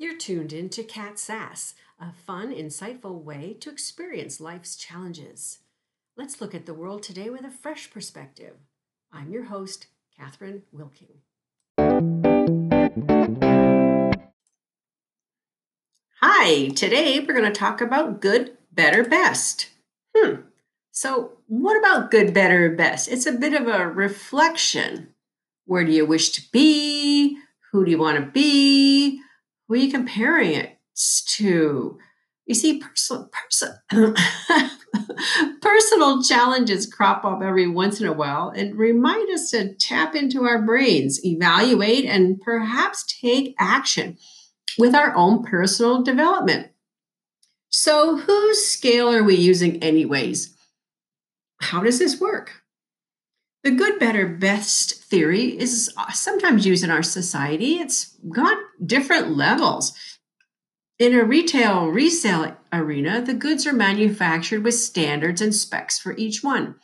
You're tuned in to Cat Sass, a fun, insightful way to experience life's challenges. Let's look at the world today with a fresh perspective. I'm your host, Catherine Wilking. Hi, today we're going to talk about good, better, best. Hmm. So, what about good, better, best? It's a bit of a reflection. Where do you wish to be? Who do you want to be? Who are you comparing it to? You see, personal, person, personal challenges crop up every once in a while and remind us to tap into our brains, evaluate, and perhaps take action with our own personal development. So, whose scale are we using, anyways? How does this work? The good, better, best theory is sometimes used in our society. It's got different levels. In a retail resale arena, the goods are manufactured with standards and specs for each one.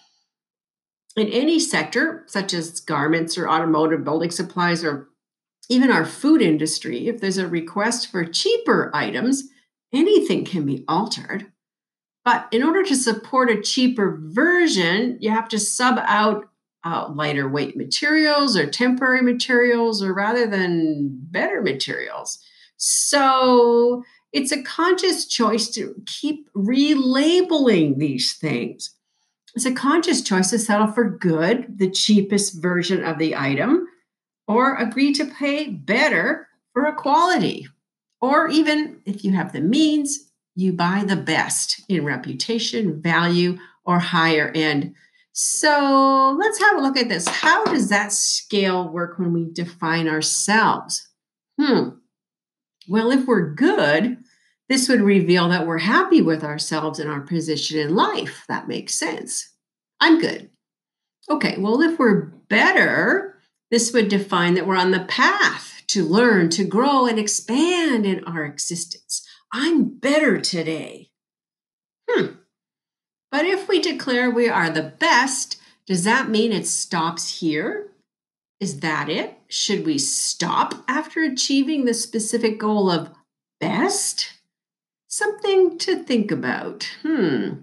In any sector, such as garments or automotive building supplies or even our food industry, if there's a request for cheaper items, anything can be altered. But in order to support a cheaper version, you have to sub out uh, lighter weight materials or temporary materials, or rather than better materials. So it's a conscious choice to keep relabeling these things. It's a conscious choice to settle for good, the cheapest version of the item, or agree to pay better for a quality. Or even if you have the means, you buy the best in reputation, value, or higher end. So let's have a look at this. How does that scale work when we define ourselves? Hmm. Well, if we're good, this would reveal that we're happy with ourselves and our position in life. That makes sense. I'm good. Okay, well, if we're better, this would define that we're on the path to learn, to grow, and expand in our existence. I'm better today. Hmm. But if we declare we are the best, does that mean it stops here? Is that it? Should we stop after achieving the specific goal of best? Something to think about. Hmm.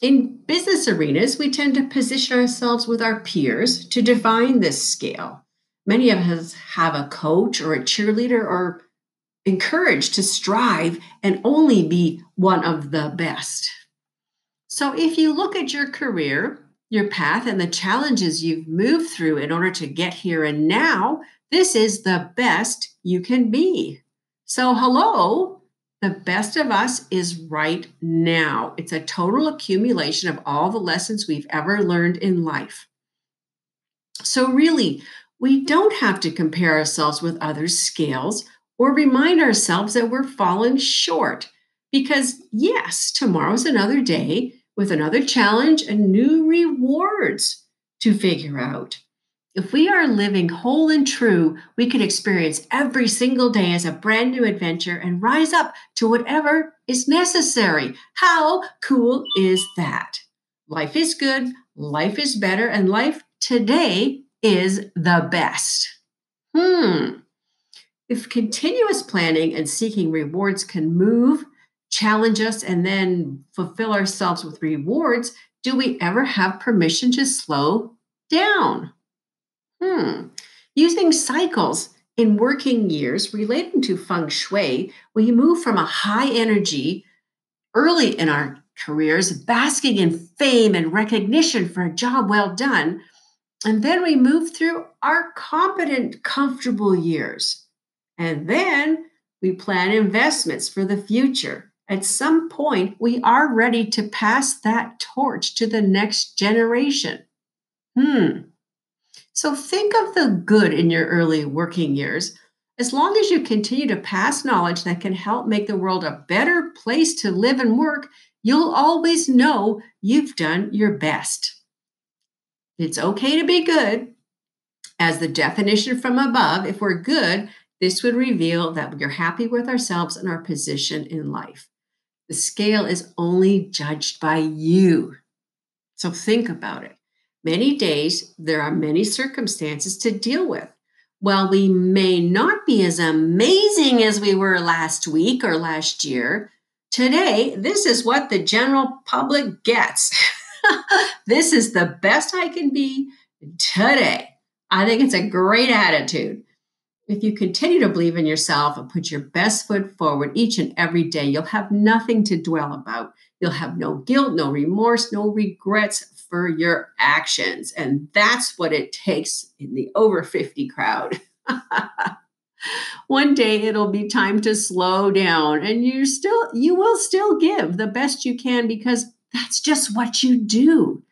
In business arenas, we tend to position ourselves with our peers to define this scale. Many of us have a coach or a cheerleader or encouraged to strive and only be one of the best. So, if you look at your career, your path, and the challenges you've moved through in order to get here and now, this is the best you can be. So, hello, the best of us is right now. It's a total accumulation of all the lessons we've ever learned in life. So, really, we don't have to compare ourselves with others' scales or remind ourselves that we're falling short. Because, yes, tomorrow's another day with another challenge and new rewards to figure out. If we are living whole and true, we can experience every single day as a brand new adventure and rise up to whatever is necessary. How cool is that? Life is good, life is better, and life today is the best. Hmm. If continuous planning and seeking rewards can move, challenge us, and then fulfill ourselves with rewards, do we ever have permission to slow down? Hmm. Using cycles in working years relating to feng shui, we move from a high energy early in our careers, basking in fame and recognition for a job well done. And then we move through our competent, comfortable years. And then we plan investments for the future. At some point, we are ready to pass that torch to the next generation. Hmm. So think of the good in your early working years. As long as you continue to pass knowledge that can help make the world a better place to live and work, you'll always know you've done your best. It's okay to be good. As the definition from above, if we're good, this would reveal that we're happy with ourselves and our position in life. The scale is only judged by you. So think about it. Many days, there are many circumstances to deal with. While we may not be as amazing as we were last week or last year, today, this is what the general public gets. this is the best I can be today. I think it's a great attitude. If you continue to believe in yourself and put your best foot forward each and every day, you'll have nothing to dwell about. You'll have no guilt, no remorse, no regrets for your actions. And that's what it takes in the over 50 crowd. One day it'll be time to slow down and you still you will still give the best you can because that's just what you do.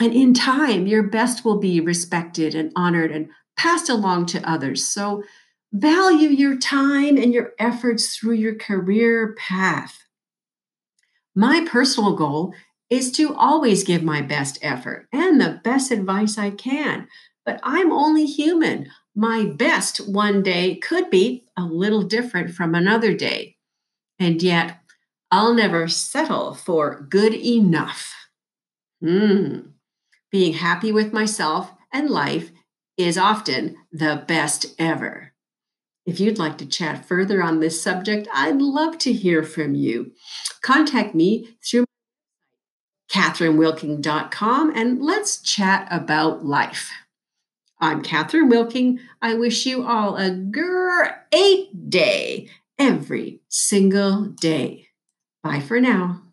And in time your best will be respected and honored and passed along to others. So value your time and your efforts through your career path. My personal goal is to always give my best effort and the best advice I can. But I'm only human. My best one day could be a little different from another day. And yet, I'll never settle for good enough. Mm. Being happy with myself and life is often the best ever. If you'd like to chat further on this subject, I'd love to hear from you. Contact me through catherinewilking.com and let's chat about life. I'm Catherine Wilking. I wish you all a great day every single day. Bye for now.